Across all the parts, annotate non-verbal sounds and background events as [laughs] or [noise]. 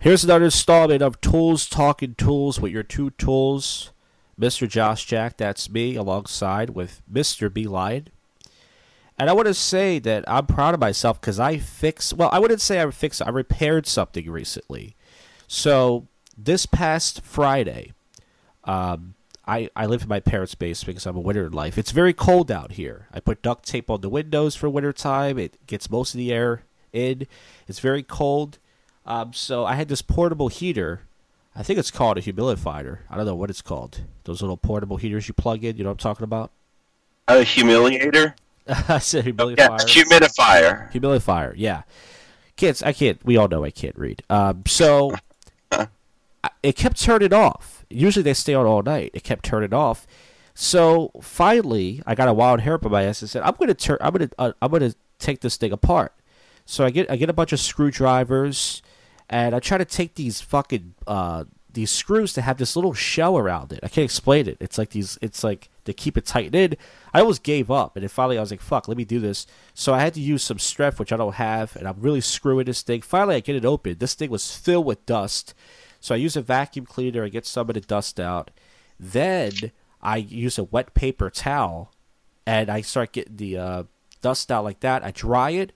Here's another installment of Tools Talking Tools with your two tools, Mr. Josh Jack, that's me, alongside with Mr. B Lion. And I want to say that I'm proud of myself because I fixed, well, I wouldn't say I fixed, I repaired something recently. So this past Friday, um, I, I live in my parents' basement because I'm a winter in life. It's very cold out here. I put duct tape on the windows for winter time. It gets most of the air in. It's very cold. Um, so I had this portable heater. I think it's called a humidifier. I don't know what it's called. Those little portable heaters you plug in. You know what I'm talking about? A humiliator? [laughs] I said humidifier. Yeah, humidifier. Humidifier. Yeah. Kids, I can't. We all know I can't read. Um, so [laughs] it kept turning off. Usually they stay on all night. It kept turning off. So finally, I got a wild hair up my ass and said, "I'm gonna turn. I'm gonna. Uh, I'm gonna take this thing apart." So I get I get a bunch of screwdrivers, and I try to take these fucking uh, these screws to have this little shell around it. I can't explain it. It's like these. It's like to keep it tightened in. I almost gave up, and then finally I was like, "Fuck, let me do this." So I had to use some strength, which I don't have, and I'm really screwing this thing. Finally, I get it open. This thing was filled with dust. So I use a vacuum cleaner. I get some of the dust out. Then I use a wet paper towel, and I start getting the uh, dust out like that. I dry it,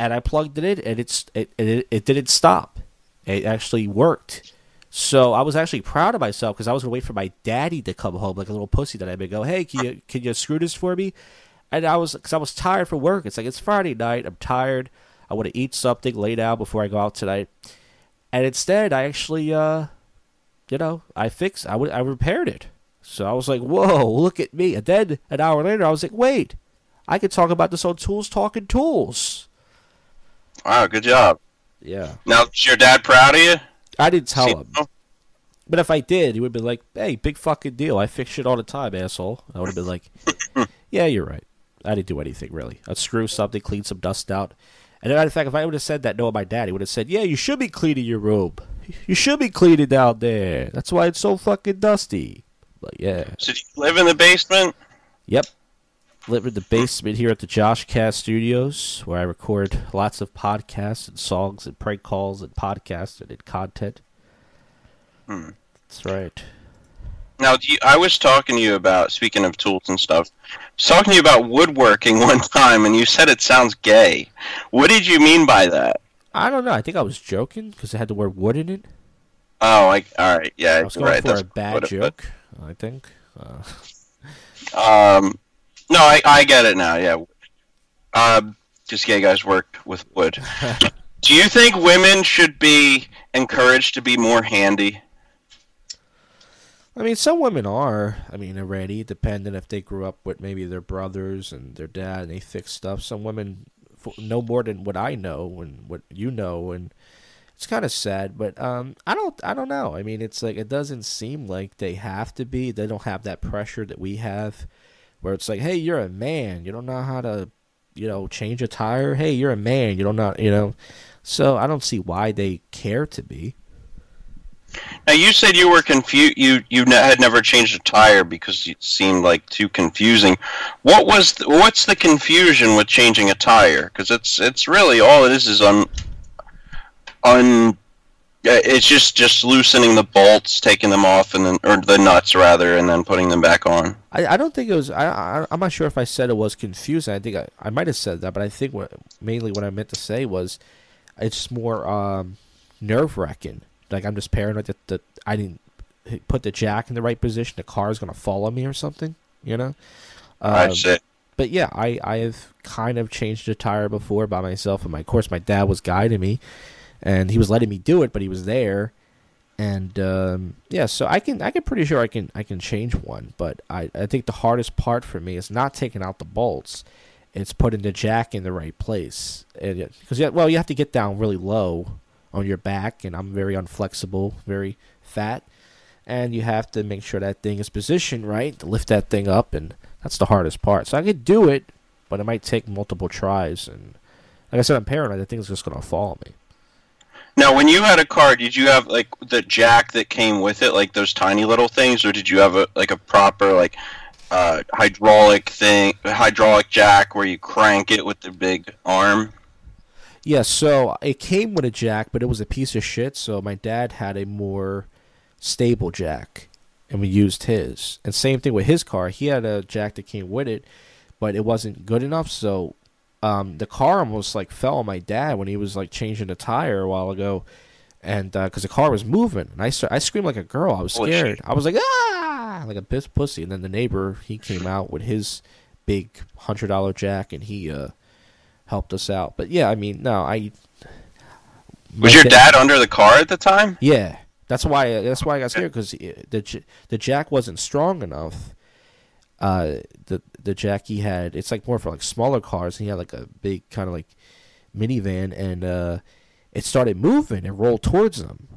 and I plugged it in, and it's it it, it didn't stop. It actually worked. So I was actually proud of myself because I was gonna wait for my daddy to come home like a little pussy that I would go, hey, can you can you screw this for me? And I was because I was tired from work. It's like it's Friday night. I'm tired. I want to eat something, lay down before I go out tonight. And instead, I actually, uh, you know, I fixed. I would I repaired it. So I was like, whoa, look at me. And then an hour later, I was like, wait, I could talk about this on Tools Talking Tools. Wow, good job. Yeah. Now, is your dad proud of you? I didn't tell See- him. But if I did, he would be like, "Hey, big fucking deal! I fix shit all the time, asshole." I would have been like, [laughs] "Yeah, you're right. I didn't do anything really. I'd screw something, clean some dust out." And in fact, if I would have said that, no, my dad, he would have said, "Yeah, you should be cleaning your room. You should be cleaning down there. That's why it's so fucking dusty." But yeah, So, do you live in the basement? yep. Live in the basement here at the Josh Cast Studios, where I record lots of podcasts and songs and prank calls and podcasts and content. Hmm. That's right. Now, do you, I was talking to you about, speaking of tools and stuff, I was talking to you about woodworking [laughs] one time, and you said it sounds gay. What did you mean by that? I don't know. I think I was joking because it had the word wood in it. Oh, I, all right, yeah, I was going right. for that's a bad it- joke. I think. Uh, Um, no, I, I get it now. Yeah, um, just gay guys work with wood. [laughs] Do you think women should be encouraged to be more handy? I mean, some women are. I mean, already depending if they grew up with maybe their brothers and their dad, and they fix stuff. Some women know more than what I know and what you know, and it's kind of sad. But um, I don't. I don't know. I mean, it's like it doesn't seem like they have to be. They don't have that pressure that we have, where it's like, hey, you're a man. You don't know how to, you know, change a tire. Hey, you're a man. You don't know. You know. So I don't see why they care to be. Now you said you were confused. You you had never changed a tire because it seemed like too confusing. What was what's the confusion with changing a tire? Because it's it's really all it is is un un. It's just just loosening the bolts, taking them off, and then or the nuts rather, and then putting them back on. I, I don't think it was. I, I I'm not sure if I said it was confusing. I think I, I might have said that, but I think what mainly what I meant to say was, it's more um, nerve wracking. Like I'm just paranoid that, that I didn't put the jack in the right position. The car is gonna fall on me or something. You know. I Um, see. but yeah, I I have kind of changed a tire before by myself, and my of course my dad was guiding me, and he was letting me do it, but he was there, and um, yeah, so I can I can pretty sure I can I can change one, but I I think the hardest part for me is not taking out the bolts, it's putting the jack in the right place, because yeah, well you have to get down really low on your back, and I'm very unflexible, very fat. And you have to make sure that thing is positioned right to lift that thing up, and that's the hardest part. So I could do it, but it might take multiple tries. And like I said, I'm paranoid. The thing's just gonna fall on me. Now, when you had a car, did you have like the jack that came with it, like those tiny little things, or did you have a like a proper like uh, hydraulic thing, hydraulic jack where you crank it with the big arm? Yeah, so it came with a jack, but it was a piece of shit. So my dad had a more stable jack, and we used his. And same thing with his car. He had a jack that came with it, but it wasn't good enough. So um, the car almost like fell on my dad when he was like changing the tire a while ago, and because uh, the car was moving, and I I screamed like a girl. I was scared. I was like ah, like a pissed pussy. And then the neighbor he came out with his big hundred dollar jack, and he uh helped us out. But yeah, I mean, no, I. Was your dad under the car at the time? Yeah, that's why. That's why I got scared because the the jack wasn't strong enough. Uh, the the jack he had, it's like more for like smaller cars. He had like a big kind of like minivan, and uh, it started moving and rolled towards them,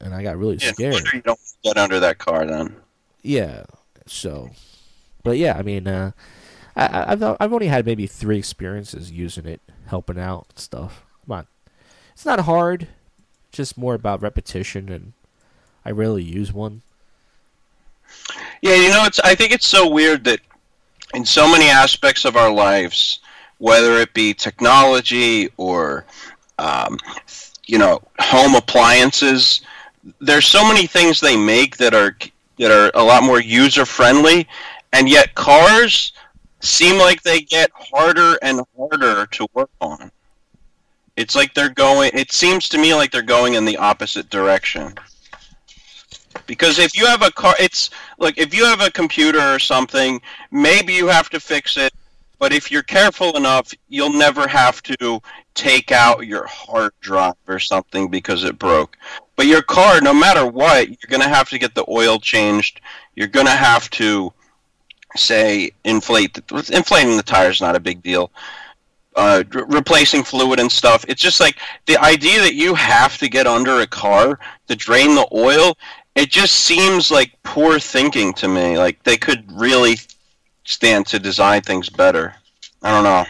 and I got really yeah, scared. You don't get under that car then. Yeah. So, but yeah, I mean, uh, I, have I've only had maybe three experiences using it, helping out and stuff. Come on, it's not hard, just more about repetition, and I rarely use one. Yeah, you know, it's. I think it's so weird that in so many aspects of our lives, whether it be technology or, um, you know, home appliances, there's so many things they make that are that are a lot more user friendly, and yet cars seem like they get harder and harder to work on. It's like they're going. It seems to me like they're going in the opposite direction. Because if you have a car, it's like if you have a computer or something, maybe you have to fix it. But if you're careful enough, you'll never have to take out your hard drive or something because it broke. But your car, no matter what, you're going to have to get the oil changed. You're going to have to say inflate the, inflating the tire is not a big deal. Uh, re- replacing fluid and stuff. It's just like the idea that you have to get under a car to drain the oil. It just seems like poor thinking to me. Like they could really stand to design things better. I don't know.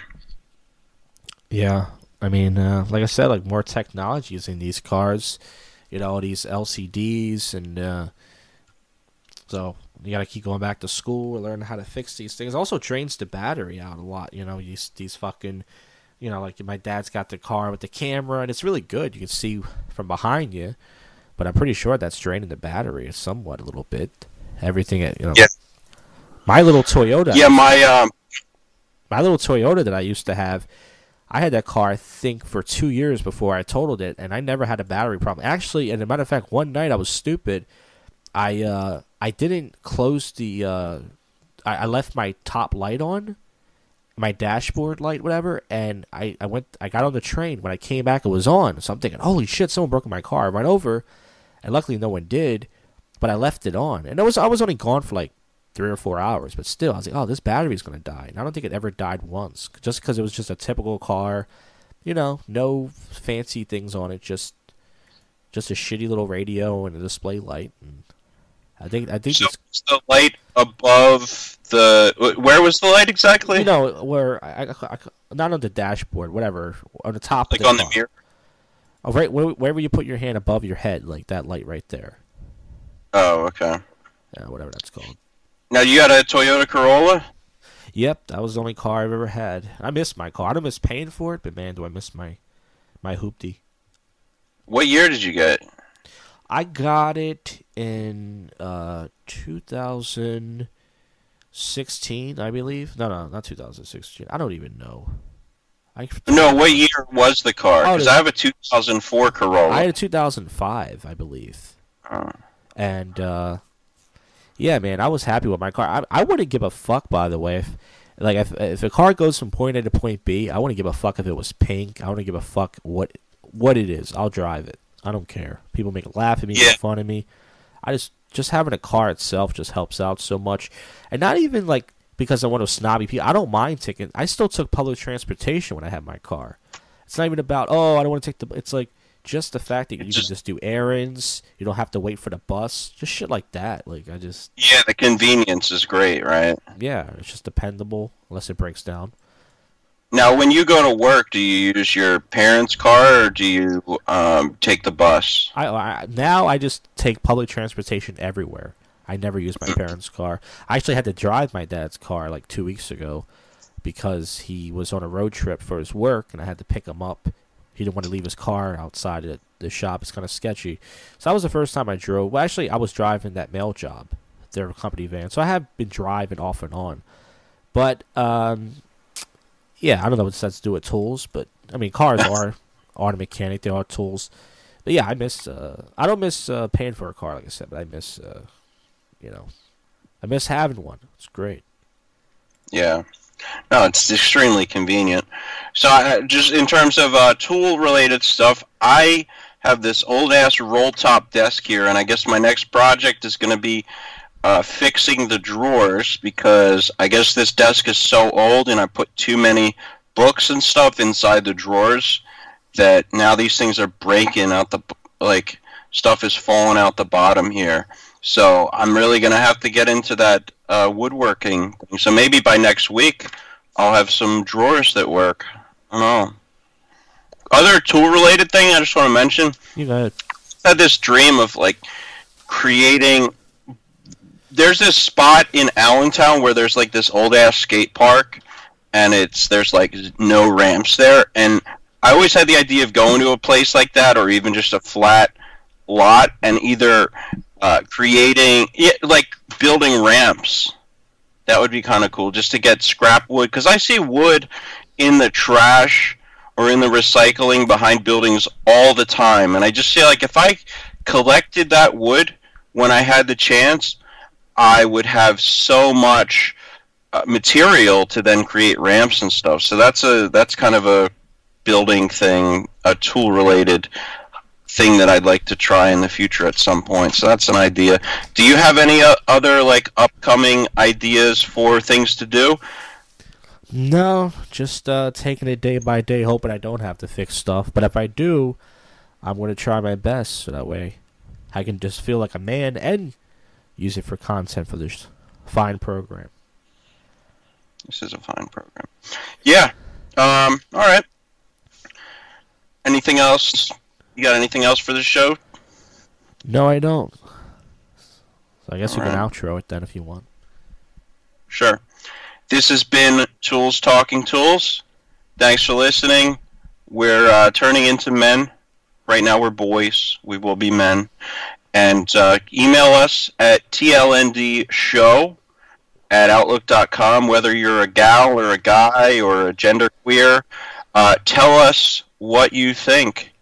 Yeah, I mean, uh, like I said, like more technologies in these cars. You know, these LCDs and uh, so you got to keep going back to school learn how to fix these things. Also drains the battery out a lot. You know, these these fucking, you know, like my dad's got the car with the camera and it's really good. You can see from behind you, but I'm pretty sure that's draining the battery somewhat a little bit. Everything, you know. Yeah. My little Toyota. Yeah, my um. My little Toyota that I used to have. I had that car, I think, for two years before I totaled it, and I never had a battery problem. Actually, and a matter of fact, one night I was stupid. I uh, I didn't close the. Uh, I, I left my top light on, my dashboard light, whatever, and I, I went. I got on the train. When I came back, it was on. So I'm thinking, holy shit, someone broke my car. I ran over, and luckily no one did. But I left it on, and it was I was only gone for like three or four hours. But still, I was like, oh, this battery's gonna die. And I don't think it ever died once, just because it was just a typical car. You know, no fancy things on it, just just a shitty little radio and a display light. And I think I think so it's the light above the. Where was the light exactly? You know, where I, I, I not on the dashboard, whatever, on the top. Like the on car. the mirror. Oh, right, where, wherever you put your hand above your head, like that light right there. Oh, okay. Yeah, whatever that's called. Now you got a Toyota Corolla. Yep, that was the only car I've ever had. I miss my car. I don't miss paying for it, but man, do I miss my my hoopty. What year did you get? I got it in uh 2016, I believe. No, no, not 2016. I don't even know. I no, what year was the car? Because oh, I have a 2004 Corolla. I had a 2005, I believe. Oh. And uh, yeah, man, I was happy with my car. I, I wouldn't give a fuck, by the way. If, like if if a car goes from point A to point B, I wouldn't give a fuck if it was pink. I wouldn't give a fuck what what it is. I'll drive it. I don't care. People make laugh at me, yeah. make fun of me. I just just having a car itself just helps out so much, and not even like because I'm one of snobby people. I don't mind taking. I still took public transportation when I had my car. It's not even about oh I don't want to take the. It's like just the fact that you just, can just do errands. You don't have to wait for the bus. Just shit like that. Like I just. Yeah, the convenience is great, right? Yeah, it's just dependable unless it breaks down. Now, when you go to work, do you use your parents' car or do you um, take the bus? I, I, now I just take public transportation everywhere. I never use my parents' car. I actually had to drive my dad's car like two weeks ago because he was on a road trip for his work, and I had to pick him up he didn't want to leave his car outside the, the shop. It's kind of sketchy. So that was the first time I drove. Well, actually, I was driving that mail job, their company van. So I have been driving off and on. But um, yeah, I don't know what that's to do with tools, but I mean, cars are are a mechanic. They are tools. But yeah, I miss. Uh, I don't miss uh, paying for a car, like I said, but I miss. Uh, you know, I miss having one. It's great. Yeah. No, it's extremely convenient. So, I, just in terms of uh, tool-related stuff, I have this old-ass roll-top desk here, and I guess my next project is going to be uh, fixing the drawers because I guess this desk is so old, and I put too many books and stuff inside the drawers that now these things are breaking out the like stuff is falling out the bottom here. So I'm really gonna have to get into that uh, woodworking. Thing. So maybe by next week I'll have some drawers that work. I don't know. Other tool related thing I just want to mention. You got I had this dream of like creating. There's this spot in Allentown where there's like this old ass skate park, and it's there's like no ramps there, and I always had the idea of going to a place like that, or even just a flat lot, and either uh, creating, like building ramps. That would be kind of cool, just to get scrap wood. Because I see wood in the trash or in the recycling behind buildings all the time, and I just feel like if I collected that wood when I had the chance, I would have so much uh, material to then create ramps and stuff. So that's a that's kind of a building thing, a tool related thing that I'd like to try in the future at some point. So that's an idea. Do you have any uh, other like upcoming ideas for things to do? No, just uh, taking it day by day, hoping I don't have to fix stuff. But if I do, I'm going to try my best so that way I can just feel like a man and use it for content for this fine program. This is a fine program. Yeah. Um, all right. Anything else you got anything else for the show? No, I don't. So I guess All you right. can outro it then if you want. Sure. This has been Tools Talking Tools. Thanks for listening. We're uh, turning into men. Right now we're boys. We will be men. And uh, email us at tlndshow at outlook.com, whether you're a gal or a guy or a gender queer. Uh, tell us what you think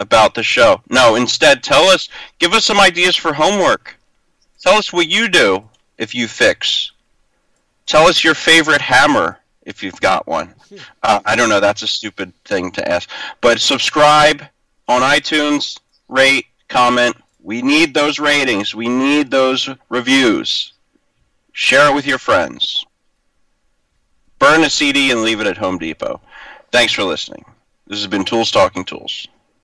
about the show. No, instead, tell us, give us some ideas for homework. Tell us what you do if you fix. Tell us your favorite hammer if you've got one. Uh, I don't know, that's a stupid thing to ask. But subscribe on iTunes, rate, comment. We need those ratings, we need those reviews. Share it with your friends. Burn a CD and leave it at Home Depot. Thanks for listening. This has been Tools Talking Tools.